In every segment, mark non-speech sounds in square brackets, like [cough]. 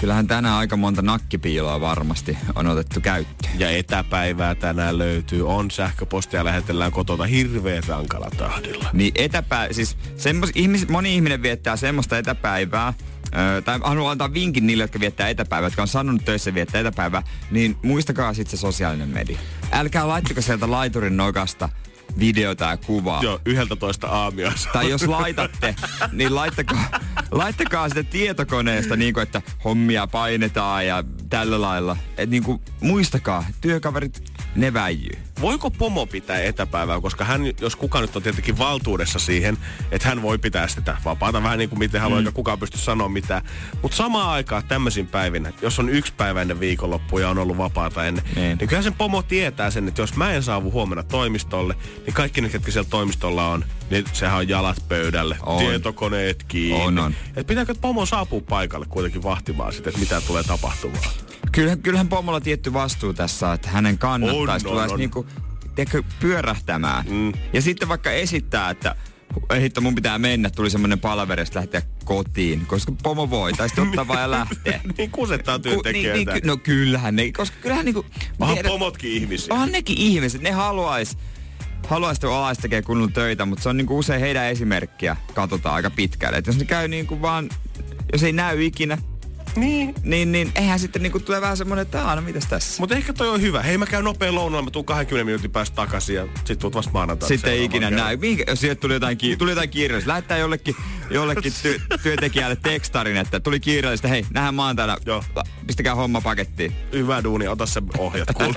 Kyllähän tänään aika monta nakkipiiloa varmasti on otettu käyttöön. Ja etäpäivää tänään löytyy. On sähköpostia lähetellään kotota hirveän rankalla tahdilla. Niin etäpä, siis semmos, ihmis, moni ihminen viettää semmoista etäpäivää, Öö, tai haluan antaa vinkin niille, jotka viettää etäpäivää, jotka on sanonut töissä viettää etäpäivää, niin muistakaa sitten se sosiaalinen media. Älkää laittako sieltä laiturin nokasta videota ja kuvaa. Joo, yhdeltä toista aamiaista. Tai jos laitatte, niin laittakaa, laittakaa sitä tietokoneesta niin kuin, että hommia painetaan ja tällä lailla. Et niin kuin, muistakaa, työkaverit, ne väijyy. Voiko pomo pitää etäpäivää, koska hän, jos kuka nyt on tietenkin valtuudessa siihen, että hän voi pitää sitä vapaata vähän niin kuin miten haluaa, mm. eikä kukaan pysty sanoa mitään. Mutta samaan aikaan tämmöisin päivinä, jos on yksi päivä ennen viikonloppu ja on ollut vapaata ennen, niin. niin kyllä sen pomo tietää sen, että jos mä en saavu huomenna toimistolle, niin kaikki ne, ketkä siellä toimistolla on, niin sehän on jalat pöydälle, on. tietokoneet kiinni. On, on. Et pitääkö pomo saapua paikalle kuitenkin vahtimaan sitä, että mitä tulee tapahtumaan? Kyllähän, kyllähän pomolla tietty vastuu tässä, että hänen kannattaisi tulla niinku, tiedätkö, pyörähtämään. Mm. Ja sitten vaikka esittää, että hitto mun pitää mennä, tuli semmonen palaverista lähteä kotiin, koska pomo voi, tai sitten ottaa vaan ja lähteä. [laughs] niin kusettaa työntekijöitä. Niin, niin, no kyllähän ne, koska kyllähän niinku... Onhan tiedät, pomotkin ihmisiä. Onhan nekin ihmiset, ne haluais haluaisi tuo alais tekee kunnon töitä, mutta se on niinku usein heidän esimerkkiä katsotaan aika pitkälle. Et jos ne käy niinku vaan, jos ei näy ikinä, niin. Niin, niin eihän sitten niinku tule vähän semmonen, että aah, no mitäs tässä. Mutta ehkä toi on hyvä. Hei mä käyn nopea lounalla, mä tuun 20 minuutin päästä takaisin ja sit tuut vasta maanantaina. Sitten ei ikinä näy. Minkä, jos sieltä tuli jotain, ki- tuli jotain kiireellistä, lähettää jollekin, jollekin ty- [laughs] työntekijälle tekstarin, että tuli kiireellistä, hei, nähdään maanantaina, Joo. pistäkää homma pakettiin. Hyvä duuni, ota se ohjat [laughs] kuule.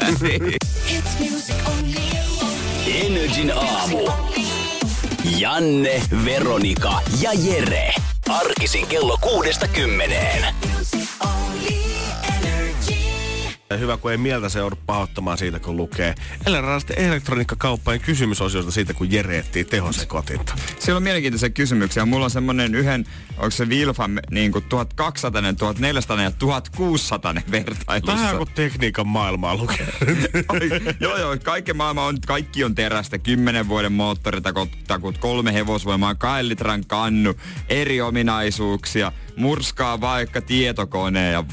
Energin aamu. Janne, Veronika ja Jere. Arkisin kello kuudesta kymmeneen. Hyvä, kun ei mieltä se joudu pahoittamaan siitä, kun lukee eläinraasten elektroniikkakauppain kysymysosiosta siitä, kun Jere etsii tehosekotinta. Siellä on mielenkiintoisia kysymyksiä. Mulla on semmonen yhden, onko se Vilfa niin kuin 1200, 1400 ja 1600 vertailussa. Vähän kuin tekniikan maailmaa lukee. [laughs] joo, joo, kaikki maailma on, kaikki on terästä. 10 vuoden moottoritakut, kolme hevosvoimaa, 2 litran kannu, eri ominaisuuksia, murskaa vaikka tietokone ja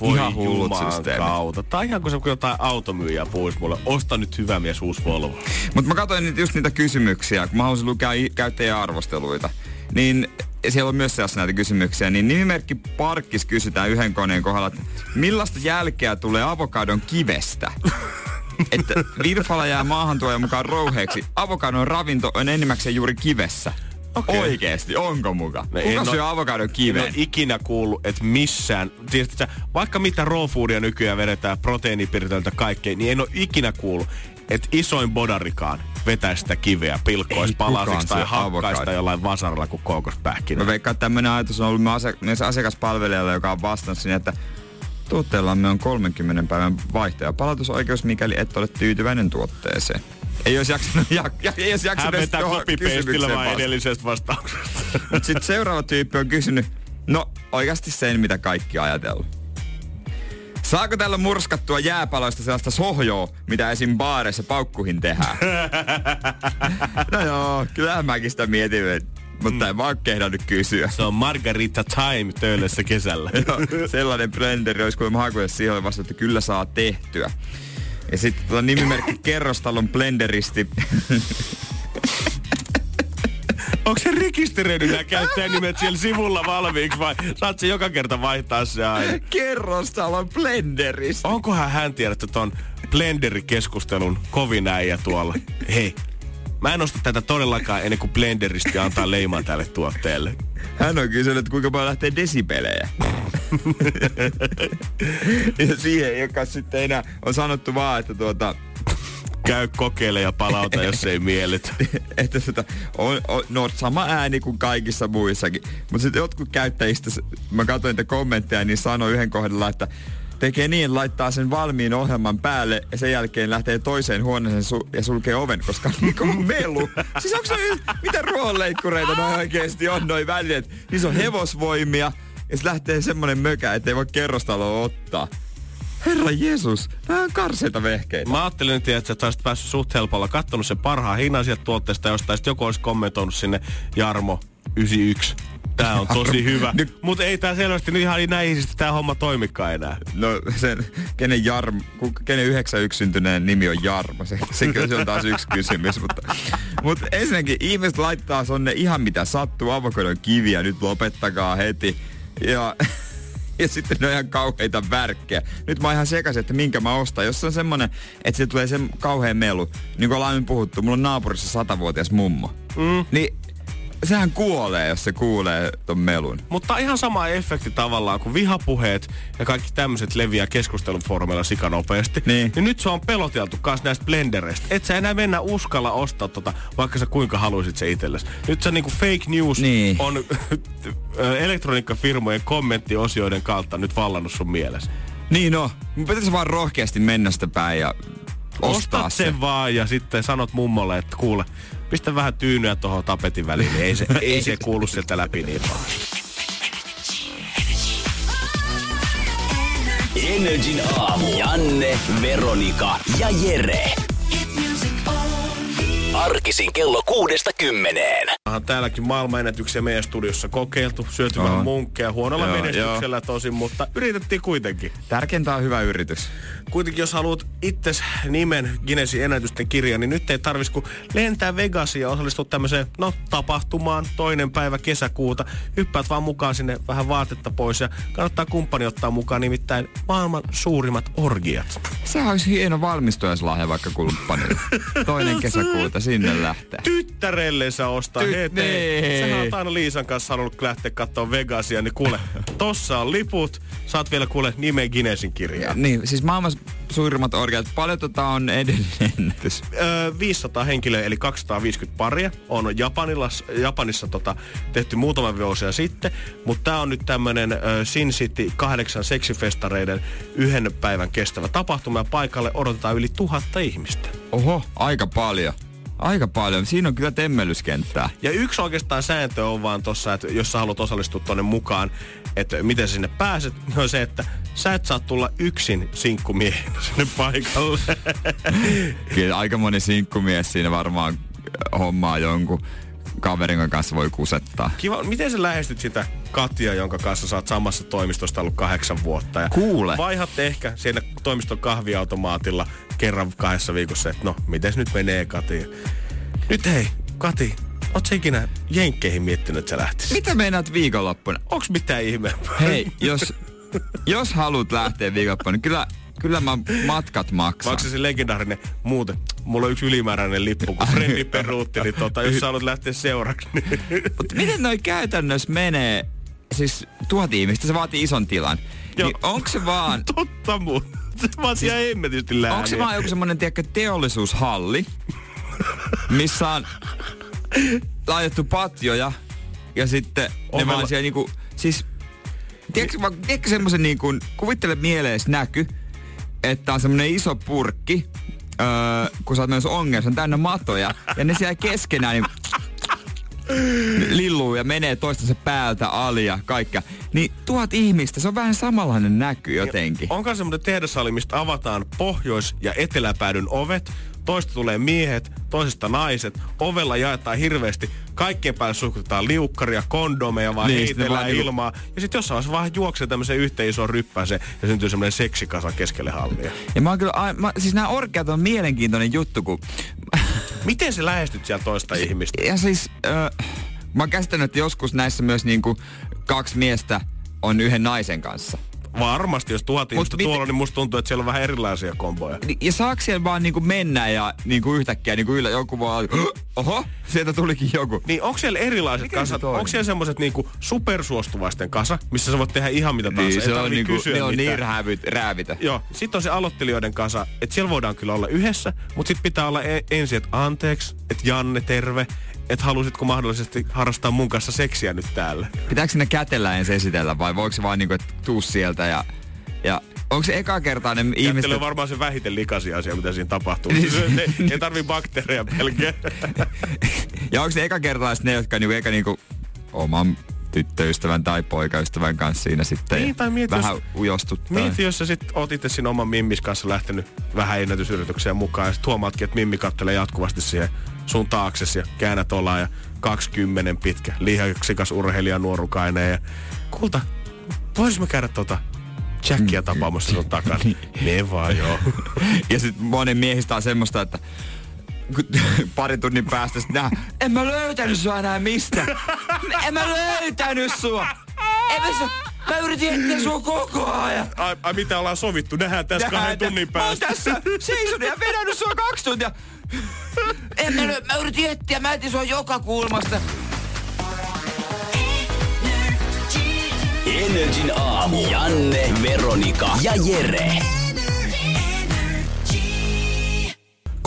voi ihan hullut kautta. Tai ihan kun se jotain automyyjä puhuisi mulle, osta nyt hyvä mies uusi Volvo. Mutta mä katsoin just niitä kysymyksiä, kun mä haluaisin lukea käyttäjäarvosteluita. Niin siellä on myös sellaisia näitä kysymyksiä, niin nimimerkki Parkkis kysytään yhden koneen kohdalla, että millaista jälkeä tulee avokadon kivestä? [laughs] että virfala jää maahantuojan mukaan rouheeksi. Avokadon ravinto on enimmäkseen juuri kivessä. Okay. Oikeesti, onko muka? No, Kuka syö avokadon kiveen? En ole ikinä kuullut, että missään, tiedätkö, vaikka mitä raw foodia nykyään vedetään, proteiinipirtoilta kaikkea, niin en ole ikinä kuullut, että isoin bodarikaan vetäisi sitä kiveä, pilkkoisi palasiksi tai hakkaista jollain vasaralla kuin kookospähkinä. Mä veikkaan, että tämmöinen ajatus on ollut myös asiakaspalvelijalla, joka on vastannut sinne, että tuotteellamme on 30 päivän vaihto- ja palautusoikeus, mikäli et ole tyytyväinen tuotteeseen. Ei olisi jaksanut, ja, ja, ei olisi jaksanut Hän vetää copy vaan edellisestä vastauksesta. [laughs] Mutta sitten seuraava tyyppi on kysynyt, no oikeasti sen, mitä kaikki ajatellut. Saako tällä murskattua jääpaloista sellaista sohjoa, mitä esim. baareissa paukkuhin tehdään? [laughs] no joo, kyllähän mäkin sitä mietin, mutta mm. en vaan kehdannut kysyä. Se on Margarita Time töölössä kesällä. [laughs] joo, sellainen blenderi olisi kuin hakuja siihen vasta, että kyllä saa tehtyä. Ja sitten tota nimimerkki Kerrostalon blenderisti. Onko se rekisteröinyt nämä käyttäjänimet siellä sivulla valmiiksi vai saat se joka kerta vaihtaa se aina? Kerrostalon blenderisti. Onkohan hän tiedetty ton blenderikeskustelun kovin äijä tuolla? Hei, Mä en osta tätä todellakaan ennen kuin blenderisti antaa leimaa tälle tuotteelle. Hän on kysynyt, että kuinka paljon lähtee desibelejä. Ja siihen, joka sitten enää on sanottu vaan, että tuota, käy kokeile ja palauta, jos ei miellytä. [laughs] että sitä on, on, no, sama ääni kuin kaikissa muissakin. Mutta sitten jotkut käyttäjistä, mä katsoin niitä kommentteja, niin sanoi yhden kohdalla, että tekee niin, laittaa sen valmiin ohjelman päälle ja sen jälkeen lähtee toiseen huoneeseen su- ja sulkee oven, koska niin kuin melu. Siis onko se, mitä ruoanleikkureita noin oikeesti on noin välineet? Niin se on hevosvoimia ja sitten lähtee semmonen mökä, ettei voi kerrostaloa ottaa. Herra Jeesus, nämä on karseita vehkeitä. Mä ajattelin, että sä olisit päässyt suht helpolla kattonut sen parhaan hinnan sieltä tuotteesta, josta sit joku olisi kommentoinut sinne Jarmo 91. Tää on tosi hyvä. Nyt- Mutta ei tää selvästi nyt ihan näin siis tää homma toimikaan enää. No sen, kenen, Jarm, ku- kenen 91 syntyneen nimi on Jarmo, se, se, se on taas yksi kysymys. Mutta, mutta ensinnäkin ihmiset laittaa sonne ihan mitä sattuu, avokadon kiviä, nyt lopettakaa heti. Ja, [laughs] ja sitten ne on ihan kauheita värkkejä. Nyt mä oon ihan sekaisin, että minkä mä ostan. Jos se on semmonen, että se tulee sen kauhean melu, niin kuin ollaan aiemmin puhuttu, mulla on naapurissa satavuotias mummo. Mm. Niin sehän kuolee, jos se kuulee ton melun. Mutta ihan sama efekti tavallaan, kun vihapuheet ja kaikki tämmöiset leviää keskustelun foorumeilla sikanopeasti. Niin. niin nyt se on peloteltu kanssa näistä blendereistä. Et sä enää mennä uskalla ostaa tota, vaikka sä kuinka haluisit se itsellesi. Nyt se niinku fake news Niin. on [laughs] elektroniikkafirmojen kommenttiosioiden kautta nyt vallannut sun mielessä. Niin no, mun pitäisi vaan rohkeasti mennä sitä päin ja ostaa Ostat se. sen vaan ja sitten sanot mummolle, että kuule, pistä vähän tyynyä tuohon tapetin väliin, niin ei se, [laughs] ei se kuulu sieltä läpi niin vaan. Energin aamu. Janne, Veronika ja Jere. Arkisin kello kuudesta kymmeneen. Onhan täälläkin maailmanennätyksiä meidän studiossa kokeiltu, syöty vähän munkkeja, huonolla Joo, menestyksellä tosin, mutta yritettiin kuitenkin. Tärkeintä on hyvä yritys. Kuitenkin jos haluat itses nimen Guinnessin ennätysten kirjaan, niin nyt ei tarvitsisi kuin lentää Vegasiin ja osallistua tämmöiseen, no, tapahtumaan toinen päivä kesäkuuta. Hyppäät vaan mukaan sinne vähän vaatetta pois ja kannattaa kumppani ottaa mukaan nimittäin maailman suurimmat orgiat. Se olisi hieno valmistujaislahja vaikka kumppanille. Toinen [laughs] kesäkuuta sinne lähtee. Tyttärelle sä ostaa Ty- heti. nee. Sähän oot aina Liisan kanssa halunnut lähteä katsoa Vegasia, niin kuule, tossa on liput. Saat vielä kuule nimen Guinnessin kirjaan. Niin, siis maailman suurimmat orgiat. Paljon tota on edellinen ennätys. Öö, 500 henkilöä, eli 250 paria, on Japanilla, Japanissa tota, tehty muutama vuosia sitten, mutta tämä on nyt tämmöinen Sin City kahdeksan seksifestareiden yhden päivän kestävä tapahtuma, ja paikalle odotetaan yli tuhatta ihmistä. Oho, aika paljon. Aika paljon. Siinä on kyllä temmellyskenttää. Ja yksi oikeastaan sääntö on vaan tossa, että jos sä haluat osallistua tonne mukaan, että miten sinne pääset, [laughs] niin on se, että sä et saa tulla yksin sinkkumiehenä sinne paikalle. [laughs] Kyllä aika moni sinkkumies siinä varmaan hommaa jonkun kaverin kanssa voi kusettaa. Kiva. Miten sä lähestyt sitä Katja, jonka kanssa sä oot samassa toimistosta ollut kahdeksan vuotta? Ja Kuule. Vaihatte ehkä siinä toimiston kahviautomaatilla kerran kahdessa viikossa, että no, miten nyt menee Kati? Nyt hei, Kati, oot sä ikinä Jenkkeihin miettinyt, että sä lähtisit? Mitä meinaat viikonloppuna? Onks mitään ihmeempää? Hei, jos, jos haluat lähteä viikonloppuna, niin kyllä, kyllä mä matkat maksan. Vaikka se legendaarinen muuten, mulla on yksi ylimääräinen lippu, kun Frendi peruutti, niin tota, jos sä haluat lähteä seuraksi, niin Mutta miten noi käytännössä menee? Siis tuhat ihmistä, se vaatii ison tilan. Joo. Niin onko se vaan, totta mun. Se vaatii ihan hemmetisti lääniä. onko se vaan joku semmonen, tiedätkö, teollisuushalli, missä on laitettu patjoja ja sitten ne Ovella. vaan siellä niinku, siis tiedätkö, vaan- tiedätkö semmosen niinku, kuvittele mieleesi näky, että on semmonen iso purkki, öö, kun sä oot myös ongelma, se on täynnä matoja, ja ne siellä keskenään niin lilluu ja menee toistensa päältä ali ja kaikkea. Niin tuhat ihmistä, se on vähän samanlainen näky jotenkin. Onko semmoinen tehdasali, mistä avataan pohjois- ja eteläpäädyn ovet, toista tulee miehet, toisesta naiset, ovella jaetaan hirveästi, kaikkien päälle suhkutetaan liukkaria, kondomeja, vaan Niin, heitellään vaan ilmaa. Ja sitten jossain vaiheessa vaan juoksee tämmöiseen yhteen isoon ryppääseen ja syntyy semmoinen seksikasa keskelle hallia. Ja mä oon kyllä, ai- mä, siis nämä orkeat on mielenkiintoinen juttu, kun... [laughs] Miten sä lähestyt siellä toista ihmistä? Ja siis, äh, mä oon käsittänyt, että joskus näissä myös niinku kaksi miestä on yhden naisen kanssa. Varmasti, jos tuhat ihmistä miten- tuolla, niin musta tuntuu, että siellä on vähän erilaisia komboja. Ni- Ja saako siellä vaan niinku mennä ja niinku yhtäkkiä niinku yllä, joku vaan, oho, sieltä tulikin joku. Niin onko siellä erilaiset Miten se kasat? toimii? Onko siellä semmoiset niinku supersuostuvaisten kasa, missä sä voit tehdä ihan mitä tahansa? Niin, se on, niinku, kysyä ne on mitään. niin räävit, räävitä. Joo, sitten on se aloittelijoiden kanssa, että siellä voidaan kyllä olla yhdessä, mutta sitten pitää olla e- ensin, että anteeksi, että Janne, terve, että halusitko mahdollisesti harrastaa mun kanssa seksiä nyt täällä? Pitääkö sinne kätellä ensin esitellä vai voiko se vaan niinku, että tuu sieltä ja, ja onko se eka kertaa ne Ihmiset... on varmaan se vähiten likaisia asia, mitä siinä tapahtuu. ei, ei tarvi bakteereja pelkää. [laughs] ja onko se eka kertaa ne, jotka niinku eka niinku oman tyttöystävän tai poikaystävän kanssa siinä sitten Niin, tai mieti, vähän jos- ujostuttaa. Mieti, jos sä sit oot itse siinä oman mimmis kanssa lähtenyt vähän ennätysyritykseen mukaan ja sit huomaatkin, että mimmi kattelee jatkuvasti siihen sun taakses ja käännät ollaan ja 20 pitkä, lihaksikas urheilija nuorukainen ja kulta, vois mä käydä tota Jackia tapaamassa sun takana. [laughs] Me vaan joo. [laughs] Ja sitten monen miehistä on semmoista, että [laughs] pari tunnin päästä sit nää, en mä löytänyt sua enää mistä. En mä löytänyt sua. En mä, sua, mä yritin etsiä sua koko ajan. Ai, ai mitä ollaan sovittu? Nähdään tässä kahden Nähdään, tunnin Mä oon päästä. tässä seisonut ja vedännyt sua kaksi tuntia. En mä, lö- mä yritin etsiä, mä etsin sua joka kulmasta. Energin aamu. Janne, Veronika ja Jere.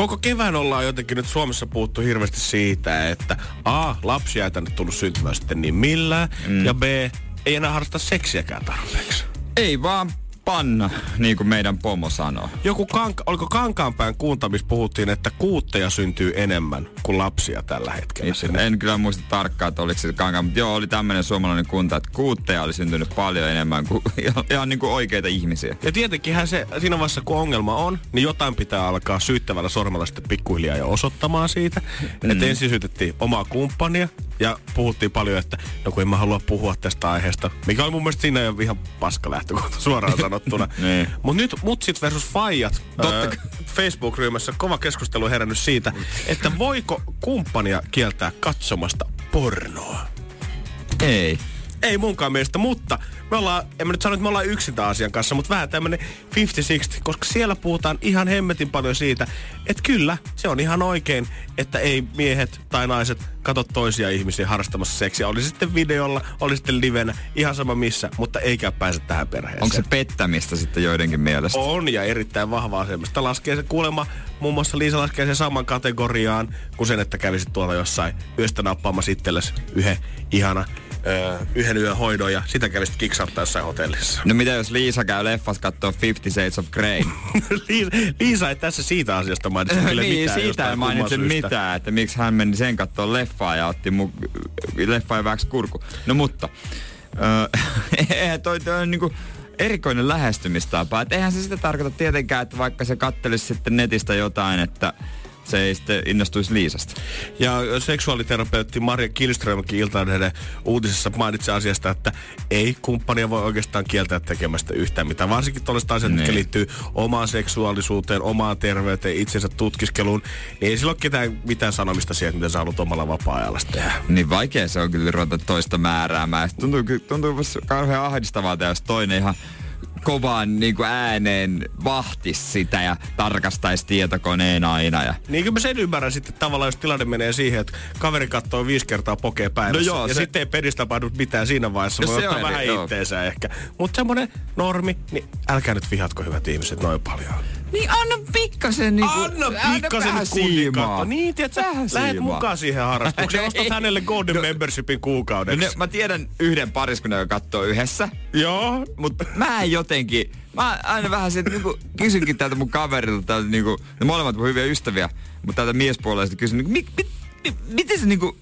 Koko kevään ollaan jotenkin nyt Suomessa puhuttu hirveästi siitä, että A, lapsia ei tänne tullut syntymään sitten niin millään, mm. ja B, ei enää harrasta seksiäkään tarpeeksi. Ei vaan panna, niin kuin meidän pomo sanoo. Joku kanka, oliko Kankaanpään kuunta, missä puhuttiin, että kuutteja syntyy enemmän kuin lapsia tällä hetkellä sinne. En kyllä muista tarkkaan, että oliko se kankaan, mutta joo, oli tämmöinen suomalainen kunta, että kuutteja oli syntynyt paljon enemmän kuin [laughs] ihan, ihan niin kuin oikeita ihmisiä. Ja tietenkinhän se, siinä vaiheessa kun ongelma on, niin jotain pitää alkaa syyttävällä sormella sitten pikkuhiljaa jo osoittamaan siitä. Mm. Että ensin syytettiin omaa kumppania ja puhuttiin paljon, että no kun en mä halua puhua tästä aiheesta, mikä oli mun mielestä siinä jo ihan paska lähtökohta suoraan [laughs] sanottuna. Niin. Mut nyt mutsit versus faijat Totta Facebook-ryhmässä kova keskustelu herännyt siitä, että voiko kumppania kieltää katsomasta pornoa. Ei. Ei munkaan mielestä, mutta me ollaan, en mä nyt sano, että me ollaan yksin tämän asian kanssa, mutta vähän tämmönen 50-60, koska siellä puhutaan ihan hemmetin paljon siitä, että kyllä, se on ihan oikein, että ei miehet tai naiset katso toisia ihmisiä harrastamassa seksiä. Oli sitten videolla, oli sitten livenä, ihan sama missä, mutta eikä pääse tähän perheeseen. Onko se pettämistä sitten joidenkin mielestä? On ja erittäin vahvaa semmoista. Laskee se kuulemma, muun muassa Liisa laskee sen saman kategoriaan kuin sen, että kävisit tuolla jossain yöstä nappaamassa itsellesi yhden ihana öö, yhden yön hoidon ja sitä kävisit kiksauttaa jossain hotellissa. No mitä jos Liisa käy leffas kattoo Fifty Shades of Grey? [laughs] Liisa, Liisa ei tässä siitä asiasta mainitse kyllä niin, mitään. siitä ei mainitse mitään, että miksi hän meni sen kattoon leffaa ja otti mu, leffaa ja kurku. No mutta, öö, [laughs] eihän toi, toi on niinku erikoinen lähestymistapa. Et eihän se sitä tarkoita tietenkään, että vaikka se kattelisi sitten netistä jotain, että se ei sitten innostuisi Liisasta. Ja seksuaaliterapeutti Maria Kilströmkin Iltalehden uutisessa mainitsi asiasta, että ei kumppania voi oikeastaan kieltää tekemästä yhtään mitään. Varsinkin tuollaiset asiat, jotka Niin. liittyy omaan seksuaalisuuteen, omaan terveyteen, itsensä tutkiskeluun. Niin ei sillä ole ketään mitään sanomista siihen, mitä sä haluat omalla vapaa-ajalla tehdä. Niin vaikea se on kyllä ruveta toista määräämään. Tuntuu, tuntuu kauhean ahdistavalta, jos toinen ihan kovaan niin kuin ääneen vahtis sitä ja tarkastaisi tietokoneen aina. Ja... Niin kuin mä sen ymmärrän sitten tavallaan, jos tilanne menee siihen, että kaveri katsoo viisi kertaa pokea päivässä. No joo, ja se- sitten ei pedissä tapahdu mitään siinä vaiheessa. No Voi se ottaa on vähän joo. itteensä ehkä. Mutta semmoinen normi, niin älkää nyt vihatko hyvät ihmiset noin paljon. Niin anna pikkasen niinku... Anna pikkasen kunnin siimaa. Niin, tiedätkö, lähet mukaan siihen harrastukseen. [laughs] Ostat hänelle Golden No- Membershipin No kuukaudeksi. ne, mä tiedän yhden pariskunnan, joka katsoo yhdessä. Joo. Mutta mä en jotenkin... Mä aina vähän sit, niinku, kysynkin tältä mun kaverilta, tältä, niinku, ne molemmat mun hyviä ystäviä, mutta tältä miespuolesta kysyn, niinku, mi, mi, mi, miten se niinku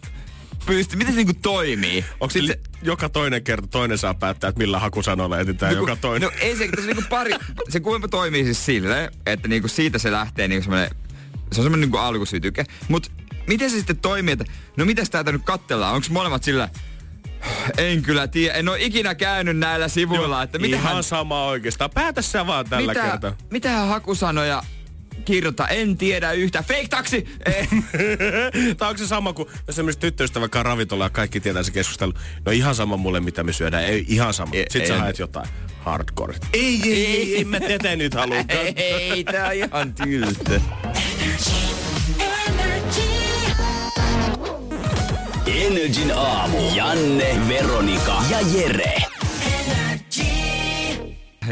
pystyy, miten se niinku toimii? Onko se, joka toinen kerta toinen saa päättää, että millä hakusanoilla etsitään No, joka kun- toinen? No ei se, tässä niinku pari, [laughs] se kuinka toimii siis silleen, että niinku siitä se lähtee niinku semmonen, se on semmonen niinku alkusytyke. Mut miten se sitten toimii, että no mitäs täältä nyt katsellaan? Onko molemmat sillä, en kyllä tiedä, en ole ikinä käynyt näillä sivuilla, että mitä Ihan sama oikeastaan. Päätä sä vaan tällä mitä, kertaa. mitä hakusanoja kirjoittaa, en tiedä yhtä. Fake taksi! [laughs] Tämä onko se sama kuin jos semmoista tyttöystä vaikka ravintola ja kaikki tietää se keskustelu. No ihan sama mulle, mitä me syödään. Ei, ihan sama. Ei- Sitten ei- sä haet jotain hardcore. Ei, ei, ei, ei, mä tätä nyt halua. [laughs] ei, tää on ihan tylsä. Energin aamu. Janne, Veronika ja Jere.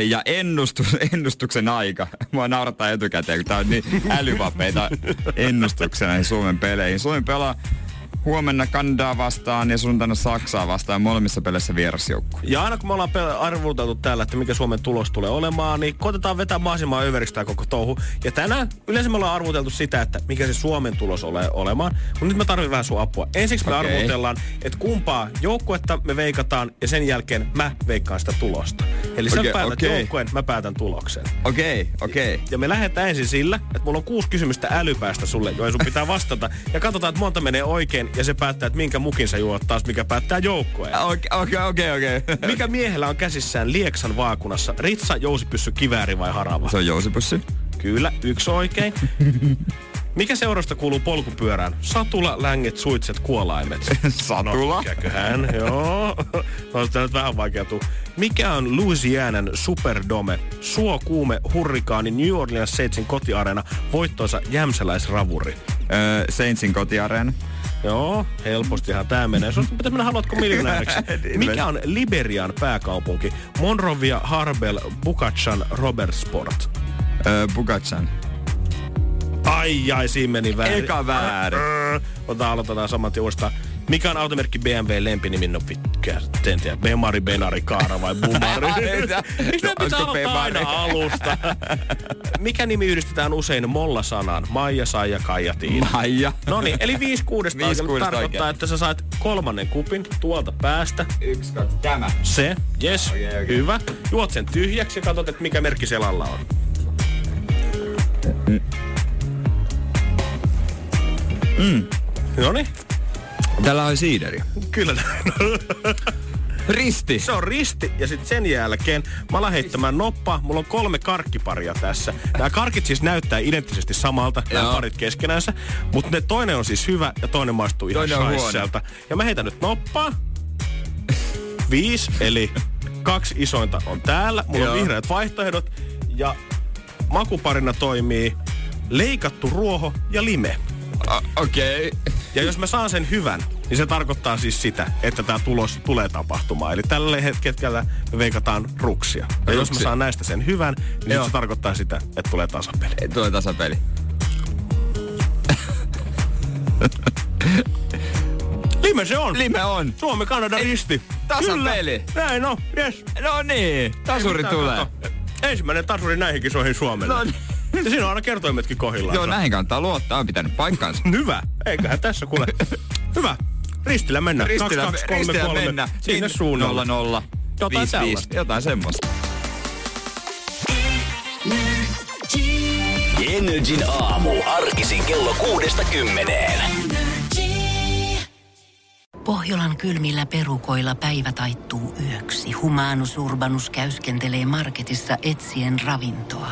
Ja ennustus, [laughs] ennustuksen aika. Mua naurattaa etukäteen, kun tää on niin älyvapeita ennustuksia näihin Suomen peleihin. Suomi pelaa huomenna Kanadaa vastaan ja sunnuntaina Saksaa vastaan molemmissa peleissä vierasjoukku. Ja aina kun me ollaan pel- arvuteltu täällä, että mikä Suomen tulos tulee olemaan, niin koitetaan vetää mahdollisimman överiksi tämä koko touhu. Ja tänään yleensä me ollaan arvuteltu sitä, että mikä se Suomen tulos ole olemaan. Mutta nyt mä tarvitsen vähän sun apua. Ensiksi me Okei. arvutellaan, että kumpaa joukkuetta me veikataan ja sen jälkeen mä veikkaan sitä tulosta. Eli sä Okei, päätät okei. joukkueen, mä päätän tuloksen. Okei, okay, okei. Okay. Ja me lähdetään ensin sillä, että mulla on kuusi kysymystä älypäästä sulle, joihin sun pitää vastata. Ja katsotaan, että monta menee oikein ja se päättää, että minkä mukin sä juot taas, mikä päättää joukkueen. Okei, okei, okei, okei. [laughs] Mikä miehellä on käsissään Lieksan vaakunassa? Ritsa, jousipyssy, kivääri vai harava? Se on jousipussi. Kyllä, yksi oikein. [laughs] Mikä seurasta kuuluu polkupyörään? Satula, länget, suitset, kuolaimet. [laughs] Satula. No, mikäköhän, joo. [laughs] Tämä nyt vähän vaikea tuu. Mikä on Louisianan Superdome? Suo, kuume, hurrikaani, New Orleans Saintsin kotiareena, voittoisa jämsäläisravuri. Öö, Saintsin kotiareena. Joo, helpostihan tää menee. Sun pitää mennä, haluatko miljonääriksi? [laughs] Niin Mikä on Liberian pääkaupunki? Monrovia, Harbel, Bukachan, Robertsport. Öö, Bugachan. Ai ai, siinä meni väärin. Eka väärin. Äh, Ota, aloitetaan saman tien uudestaan. Mikä on automerkki BMW lempinimi? No pitkä, en tiedä. Bemari, Benari, Kaara vai [laughs] Bumari? Miksi ne pitää aloittaa aina alusta? Mikä nimi yhdistetään usein Molla-sanaan? Maija, Saija, Kaija, Tiina. Maija. No niin, eli viisi kuudesta Viisi oikein, mutta kuudesta tarkoittaa, oikein. että sä saat kolmannen kupin tuolta päästä. Yksi, kaksi, tämä. Se, yes, Okei, okei. hyvä. Juot sen tyhjäksi ja katsot, että mikä merkki siellä alla on. Mm. No niin, Täällä on siideri. kyllä. Risti. Se on risti ja sitten sen jälkeen mä alan heittämään noppaa. Mulla on kolme karkkiparia tässä. Nämä karkit siis näyttää identtisesti samalta, nämä Joo. parit keskenänsä. Mutta ne toinen on siis hyvä ja toinen maistuu ihan Toinen. Ja mä heitän nyt noppaa. Viisi, eli kaksi isointa on täällä. Mulla Joo. on vihreät vaihtoehdot. Ja makuparina toimii leikattu ruoho ja lime. Okei. Ja jos mä saan sen hyvän, niin se tarkoittaa siis sitä, että tämä tulos tulee tapahtumaan. Eli tällä hetkellä me veikataan ruksia. Ja jos mä Ruksia. saan näistä sen hyvän, niin Joo. se tarkoittaa sitä, että tulee tasapeli. Ei, Tulee tasapeli. [laughs] Lime se on! Lime on. Suomi, Kanada, risti. tasapeli. Kyllä. Näin on, yes. No niin, tasuri tulee. kato. Ensimmäinen tasuri näihin kisoihin Suomelle. No niin. Ja siinä on aina kertoimetkin kohdillaan. Joo, näihin kannattaa luottaa, on pitänyt paikkansa. [laughs] Hyvä. Eiköhän tässä kuule. Hyvä. Ristillä mennään. Ristillä, 2, 2, 3, ristillä 3. mennä. Sinne Niin, suunnalla. 0 Jotain 5 5 tällaista. jotain semmoista. Energin aamu. Arkisin kello kuudesta kymmeneen. Pohjolan kylmillä perukoilla päivä taittuu yöksi. Humanus Urbanus käyskentelee marketissa etsien ravintoa.